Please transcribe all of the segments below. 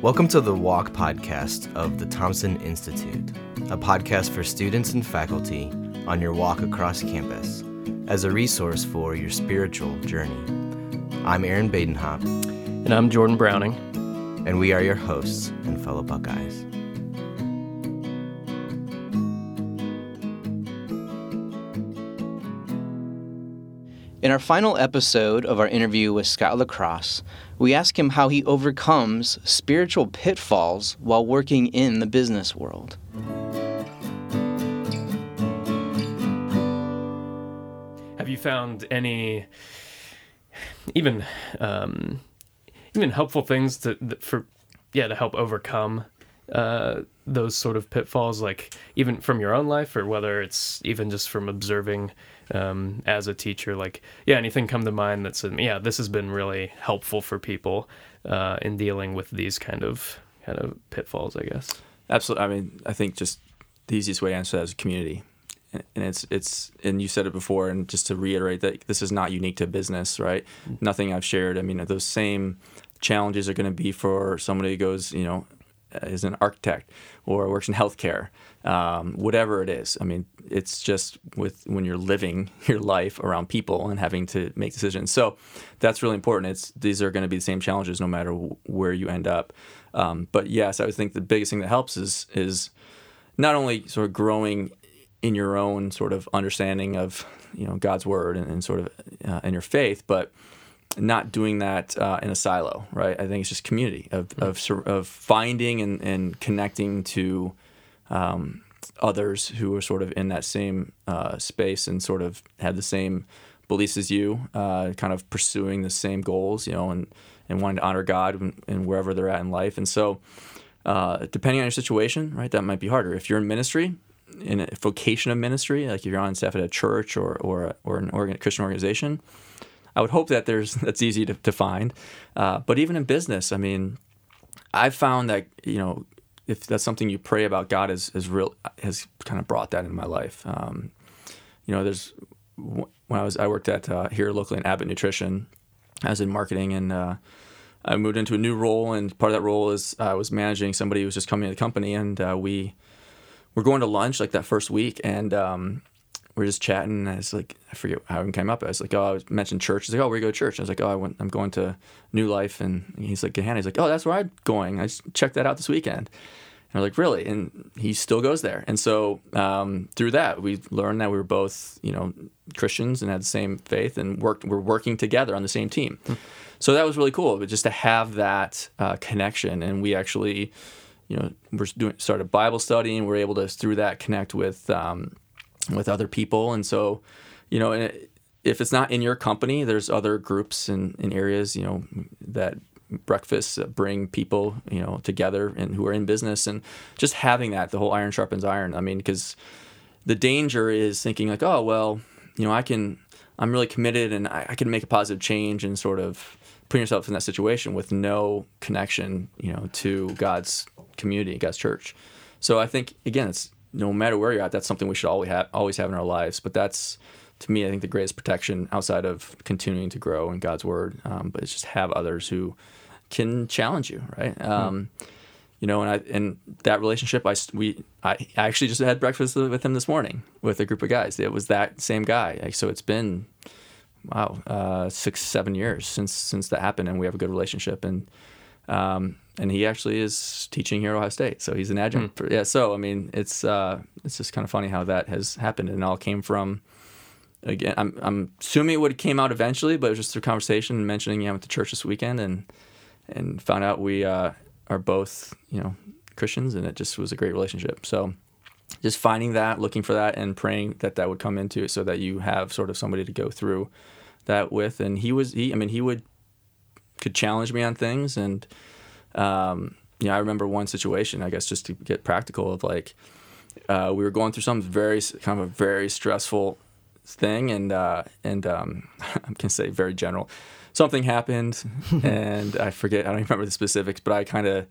Welcome to the Walk podcast of the Thompson Institute, a podcast for students and faculty on your walk across campus as a resource for your spiritual journey. I'm Aaron Badenhop. And I'm Jordan Browning. And we are your hosts and fellow Buckeyes. In our final episode of our interview with Scott LaCross, we ask him how he overcomes spiritual pitfalls while working in the business world. Have you found any, even, um, even helpful things to for, yeah, to help overcome uh, those sort of pitfalls, like even from your own life, or whether it's even just from observing um, as a teacher? Like, yeah, anything come to mind that's yeah, this has been really helpful for people uh, in dealing with these kind of kind of pitfalls, I guess. Absolutely. I mean, I think just the easiest way to answer that is community. And it's it's and you said it before, and just to reiterate that this is not unique to business, right? Mm-hmm. Nothing I've shared. I mean, those same challenges are going to be for somebody who goes, you know, is an architect or works in healthcare, um, whatever it is. I mean, it's just with when you're living your life around people and having to make decisions. So that's really important. It's these are going to be the same challenges no matter where you end up. Um, but yes, I would think the biggest thing that helps is is not only sort of growing in your own sort of understanding of you know God's word and, and sort of uh, in your faith, but not doing that uh, in a silo, right? I think it's just community of mm-hmm. of, of finding and, and connecting to um, others who are sort of in that same uh, space and sort of had the same beliefs as you, uh, kind of pursuing the same goals, you know, and and wanting to honor God and, and wherever they're at in life. And so, uh, depending on your situation, right, that might be harder. If you're in ministry, in a vocation of ministry, like if you're on staff at a church or or or an organ, Christian organization I would hope that there's that's easy to, to find. Uh, but even in business, I mean, I've found that you know if that's something you pray about, God has has real has kind of brought that into my life. Um, you know, there's when I was I worked at uh, here locally in Abbott Nutrition, I was in marketing and. Uh, I moved into a new role, and part of that role is I was managing somebody who was just coming to the company, and uh, we were going to lunch like that first week, and um, we are just chatting. And I was like, I forget how it came up. I was like, oh, I mentioned church. He's like, oh, where you go to church? I was like, oh, I went, I'm going to New Life. And he's like, Gahanna. He's like, oh, that's where I'm going. I just checked that out this weekend. And I was like, really? And he still goes there. And so um, through that, we learned that we were both, you know, Christians and had the same faith and worked. We're working together on the same team. Hmm. So that was really cool. But just to have that uh, connection, and we actually, you know, we're doing started Bible study, and we're able to through that connect with. Um, with other people. And so, you know, if it's not in your company, there's other groups and in, areas, you know, that breakfasts bring people, you know, together and who are in business and just having that, the whole iron sharpens iron. I mean, because the danger is thinking like, oh, well, you know, I can, I'm really committed and I, I can make a positive change and sort of putting yourself in that situation with no connection, you know, to God's community, God's church. So I think again, it's no matter where you're at, that's something we should always have always have in our lives. But that's to me, I think the greatest protection outside of continuing to grow in God's word. Um, but it's just have others who can challenge you, right? Hmm. Um, You know, and I and that relationship, I we I actually just had breakfast with him this morning with a group of guys. It was that same guy. So it's been wow uh, six seven years since since that happened, and we have a good relationship and. Um, and he actually is teaching here at Ohio State, so he's an adjunct. Mm. Yeah, so I mean, it's uh, it's just kind of funny how that has happened, and all came from. Again, I'm I'm assuming it would have came out eventually, but it was just through conversation mentioning yeah, I went to church this weekend and and found out we uh, are both you know Christians, and it just was a great relationship. So just finding that, looking for that, and praying that that would come into it, so that you have sort of somebody to go through that with. And he was he, I mean, he would could challenge me on things and um, you know, I remember one situation, I guess, just to get practical, of like uh, we were going through some very kind of a very stressful thing, and uh, and um, I'm gonna say very general. Something happened, and I forget. I don't remember the specifics, but I kind of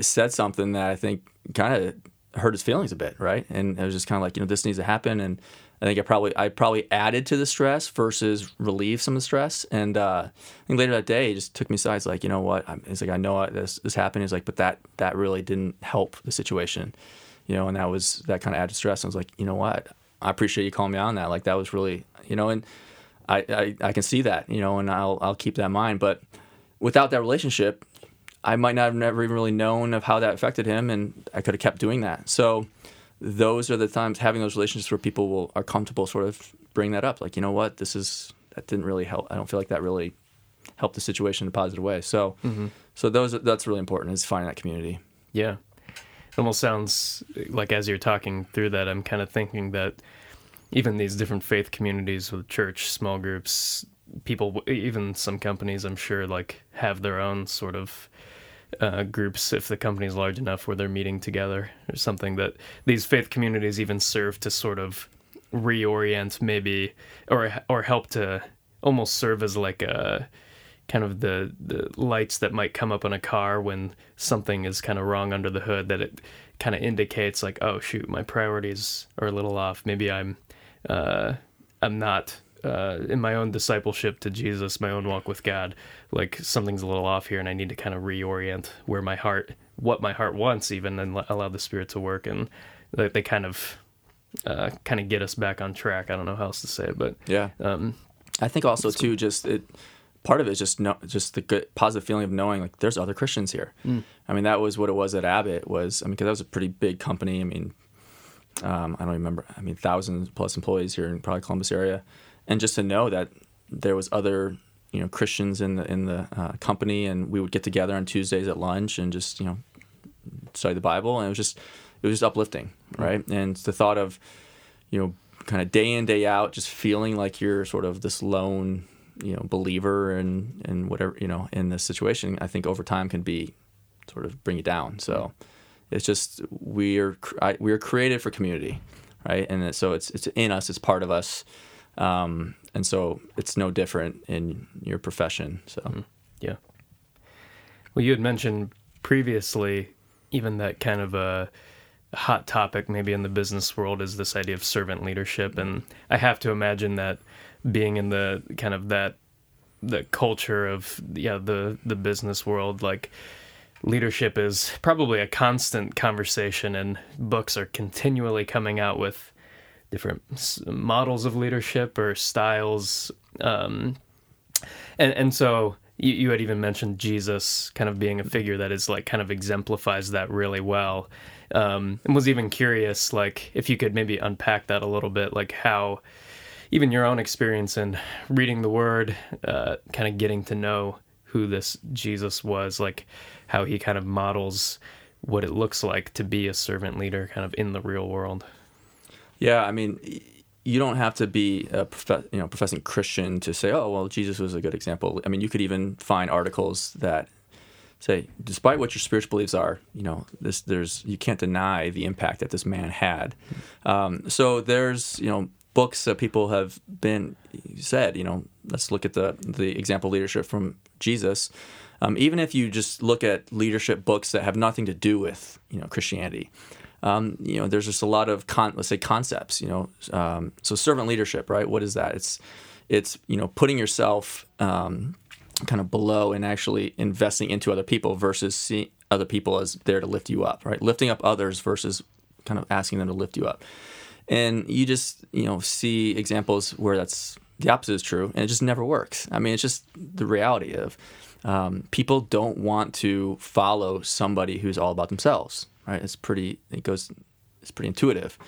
said something that I think kind of hurt his feelings a bit, right? And it was just kind of like, you know, this needs to happen, and I think I probably I probably added to the stress versus relieved some of the stress. And uh, I think later that day, he just took me aside. He's like, you know what? I'm, he's like, I know this this happened. He's like, but that that really didn't help the situation, you know. And that was that kind of added stress. I was like, you know what? I appreciate you calling me on that. Like that was really, you know, and I I, I can see that, you know, and I'll I'll keep that in mind. But without that relationship, I might not have never even really known of how that affected him, and I could have kept doing that. So those are the times having those relationships where people will are comfortable sort of bring that up like you know what? This is that didn't really help. I don't feel like that really helped the situation in a positive way. So mm-hmm. so those that's really important is finding that community. Yeah. It almost sounds like as you're talking through that i'm kind of thinking that even these different faith communities with church small groups people even some companies i'm sure like have their own sort of uh, groups if the company is large enough where they're meeting together. Or something that these faith communities even serve to sort of reorient maybe or or help to almost serve as like a kind of the the lights that might come up on a car when something is kind of wrong under the hood that it kind of indicates like oh shoot my priorities are a little off. Maybe i'm uh, i'm not uh, in my own discipleship to Jesus, my own walk with God, like something's a little off here, and I need to kind of reorient where my heart, what my heart wants, even, and allow the Spirit to work, and they, they kind of, uh, kind of get us back on track. I don't know how else to say it, but yeah, um, I think also too, just it. Part of it is just no, just the good positive feeling of knowing like there's other Christians here. Mm. I mean, that was what it was at Abbott. Was I mean, because that was a pretty big company. I mean, um, I don't remember. I mean, thousands plus employees here in probably Columbus area and just to know that there was other you know Christians in the in the uh, company, and we would get together on Tuesdays at lunch and just you know study the Bible, and it was just it was just uplifting, mm-hmm. right? Mm-hmm. And the thought of you know kind of day in day out, just feeling like you're sort of this lone you know believer and and whatever you know in this situation, I think over time can be sort of bring you down. So it's just we are we are created for community, right? And so it's it's in us, it's part of us. Um, and so it's no different in your profession. So, mm yeah. Well, you had mentioned previously, even that kind of a hot topic maybe in the business world is this idea of servant leadership. And I have to imagine that being in the kind of that, the culture of, yeah, the, the business world, like, leadership is probably a constant conversation and books are continually coming out with different models of leadership or styles. Um, and, and so you, you had even mentioned Jesus kind of being a figure that is like kind of exemplifies that really well. Um, and was even curious, like, if you could maybe unpack that a little bit, like how even your own experience in reading the word, uh, kind of getting to know who this Jesus was, like how he kind of models what it looks like to be a servant leader kind of in the real world. Yeah, I mean, you don't have to be a you know professing Christian to say, oh well, Jesus was a good example. I mean, you could even find articles that say, despite what your spiritual beliefs are, you know, this there's you can't deny the impact that this man had. Um, so there's you know books that people have been said, you know, let's look at the the example leadership from Jesus. Um, even if you just look at leadership books that have nothing to do with you know Christianity, um, you know, there's just a lot of con- let's say concepts. You know, um, so servant leadership, right? What is that? It's it's you know putting yourself um, kind of below and actually investing into other people versus seeing other people as there to lift you up, right? Lifting up others versus kind of asking them to lift you up. And you just you know see examples where that's the opposite is true, and it just never works. I mean, it's just the reality of um, people don't want to follow somebody who's all about themselves right? It's pretty. It goes. It's pretty intuitive.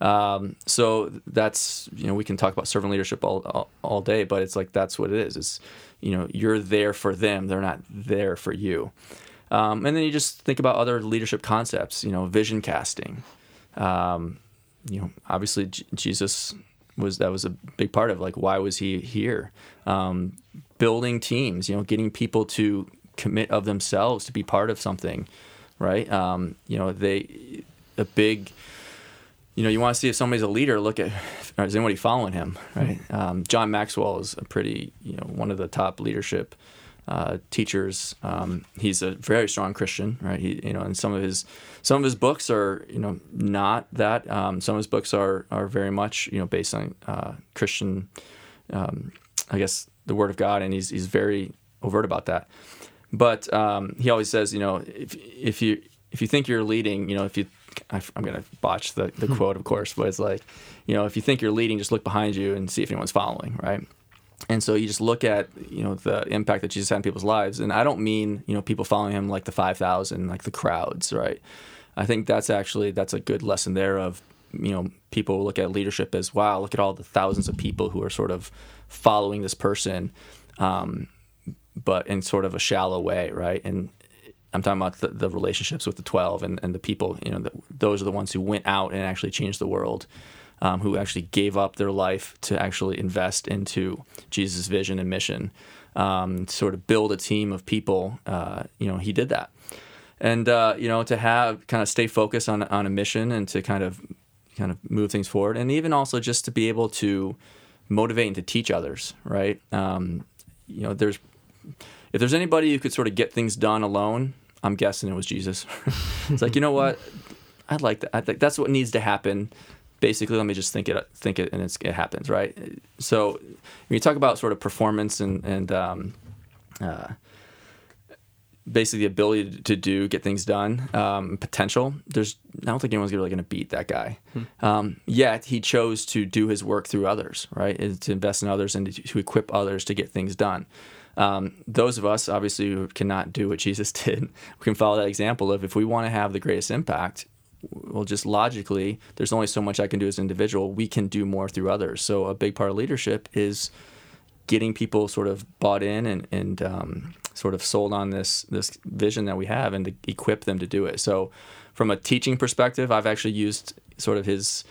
Um, so that's you know we can talk about servant leadership all, all, all day, but it's like that's what it is. It's you know you're there for them. They're not there for you. Um, and then you just think about other leadership concepts. You know, vision casting. Um, you know, obviously J- Jesus was that was a big part of like why was he here? Um, building teams. You know, getting people to commit of themselves to be part of something right? Um, you know, they a big. You know, you want to see if somebody's a leader. Look at is anybody following him, right? Um, John Maxwell is a pretty, you know, one of the top leadership uh, teachers. Um, he's a very strong Christian, right? He, you know, and some of his some of his books are, you know, not that. Um, some of his books are are very much, you know, based on uh, Christian, um, I guess, the Word of God, and he's he's very overt about that. But um, he always says, you know, if if you if you think you're leading, you know, if you I, am gonna botch the, the quote, of course, but it's like, you know, if you think you're leading, just look behind you and see if anyone's following, right? And so you just look at you know the impact that Jesus had in people's lives, and I don't mean you know people following him like the five thousand, like the crowds, right? I think that's actually that's a good lesson there of you know people look at leadership as wow, look at all the thousands of people who are sort of following this person, um, but in sort of a shallow way, right? And I'm talking about the, the relationships with the twelve and, and the people, you know, the, those are the ones who went out and actually changed the world um, who actually gave up their life to actually invest into Jesus' vision and mission, um, sort of build a team of people. Uh, you know, he did that, and uh, you know, to have kind of stay focused on on a mission and to kind of kind of move things forward, and even also just to be able to motivate and to teach others. Right? Um, you know, there's if there's anybody who could sort of get things done alone, I'm guessing it was Jesus. it's like you know what. I'd like that. I think that's what needs to happen basically let me just think it think it and it happens right so when you talk about sort of performance and and um, uh, basically the ability to do get things done um, potential there's i don't think anyone's really going to beat that guy hmm. um, yet he chose to do his work through others right to invest in others and to, to equip others to get things done um, those of us obviously who cannot do what jesus did we can follow that example of if we want to have the greatest impact well, just logically, there's only so much I can do as an individual. We can do more through others. So a big part of leadership is getting people sort of bought in and, and um, sort of sold on this this vision that we have, and to equip them to do it. So, from a teaching perspective, I've actually used sort of his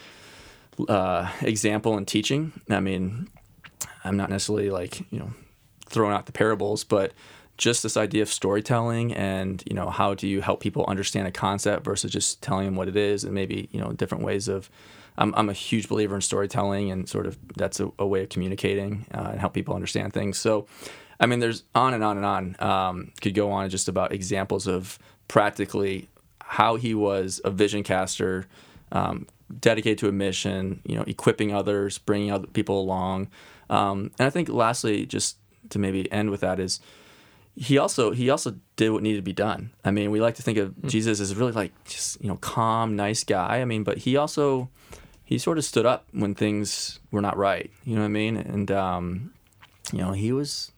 uh, example in teaching. I mean, I'm not necessarily like you know throwing out the parables, but just this idea of storytelling and you know how do you help people understand a concept versus just telling them what it is and maybe you know different ways of I'm, I'm a huge believer in storytelling and sort of that's a, a way of communicating uh, and help people understand things. So I mean there's on and on and on. Um, could go on just about examples of practically how he was a vision caster um, dedicated to a mission you know equipping others bringing other people along. Um, and I think lastly just to maybe end with that is he also he also did what needed to be done. I mean, we like to think of mm. Jesus as really like just you know calm, nice guy. I mean, but he also he sort of stood up when things were not right. You know what I mean? And um, you know he was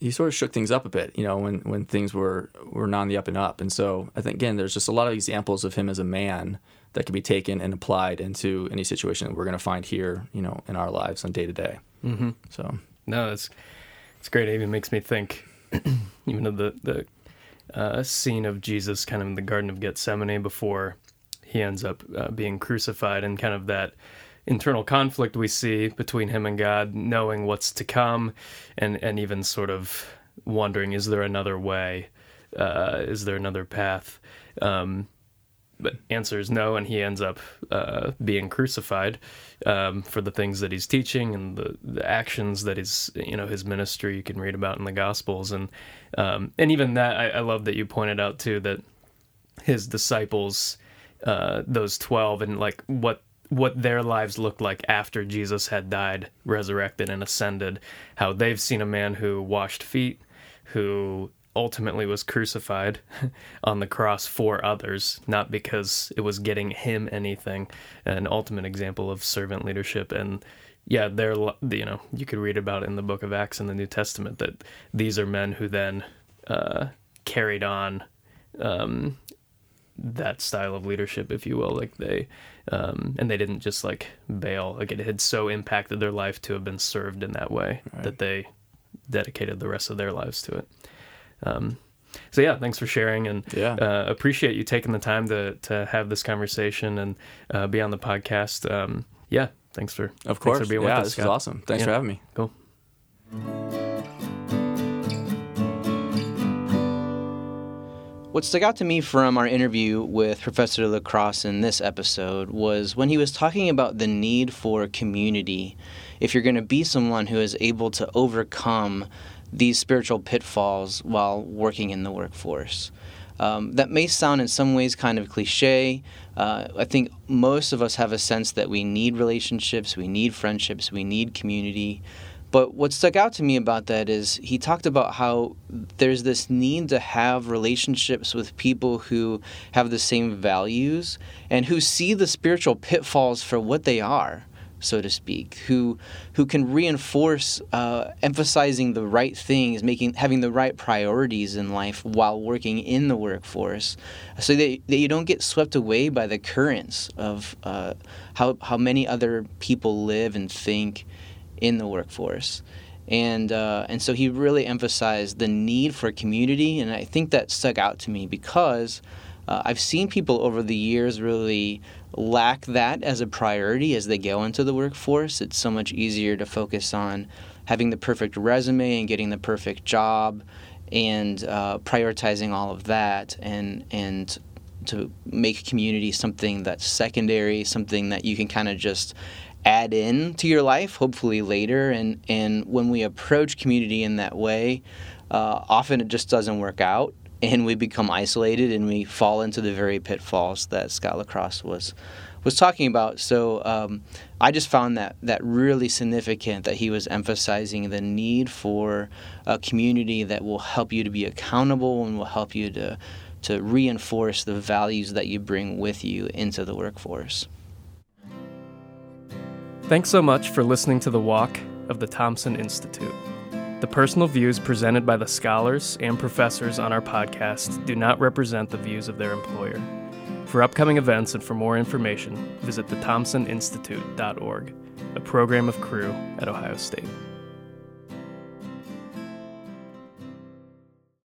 he sort of shook things up a bit. You know when when things were were not on the up and up. And so I think again, there's just a lot of examples of him as a man that can be taken and applied into any situation that we're going to find here. You know in our lives on day to day. Mm-hmm. So no, it's it's great. It even makes me think even though the the uh, scene of Jesus kind of in the Garden of Gethsemane before he ends up uh, being crucified and kind of that internal conflict we see between him and God, knowing what's to come, and and even sort of wondering, is there another way? Uh, is there another path? Um, but answer is no, and he ends up uh, being crucified um, for the things that he's teaching and the, the actions that his you know his ministry you can read about in the Gospels and um, and even that I, I, love that you pointed out too that his disciples uh, those twelve and like what what their lives looked like after Jesus had died, resurrected, and ascended. How they've seen a man who washed feet, who ultimately was crucified on the cross for others, not because it was getting him anything. An ultimate example of servant leadership. And yeah, they're, you know, you could read about it in the book of Acts in the New Testament that these are men who then uh, carried on um, that style of leadership, if you will. Like they, um, and they didn't just like bail. Like it had so impacted their life to have been served in that way right. that they dedicated the rest of their lives to it. Um, so yeah, thanks for sharing and yeah. uh, appreciate you taking the time to to have this conversation and uh, be on the podcast. Um, yeah, thanks for of course for being yeah, with us. This Scott. is awesome. Thanks yeah. for having me. Cool. What stuck out to me from our interview with Professor LaCross in this episode was when he was talking about the need for community if you're going to be someone who is able to overcome these spiritual pitfalls while working in the workforce. Um, that may sound in some ways kind of cliche. Uh, I think most of us have a sense that we need relationships, we need friendships, we need community. But what stuck out to me about that is he talked about how there's this need to have relationships with people who have the same values and who see the spiritual pitfalls for what they are so to speak, who who can reinforce uh, emphasizing the right things, making having the right priorities in life while working in the workforce, so that, that you don't get swept away by the currents of uh, how how many other people live and think in the workforce. And, uh, and so he really emphasized the need for community, and I think that stuck out to me because uh, I've seen people over the years really lack that as a priority as they go into the workforce. It's so much easier to focus on having the perfect resume and getting the perfect job and uh, prioritizing all of that and and to make community something that's secondary, something that you can kind of just add in to your life, hopefully later. And and when we approach community in that way, uh, often it just doesn't work out and we become isolated and we fall into the very pitfalls that Scott LaCross was was talking about. So um, I just found that that really significant that he was emphasizing the need for a community that will help you to be accountable and will help you to to reinforce the values that you bring with you into the workforce. Thanks so much for listening to the walk of the Thompson Institute. The personal views presented by the scholars and professors on our podcast do not represent the views of their employer. For upcoming events and for more information, visit thethompsoninstitute.org, a program of Cru at Ohio State.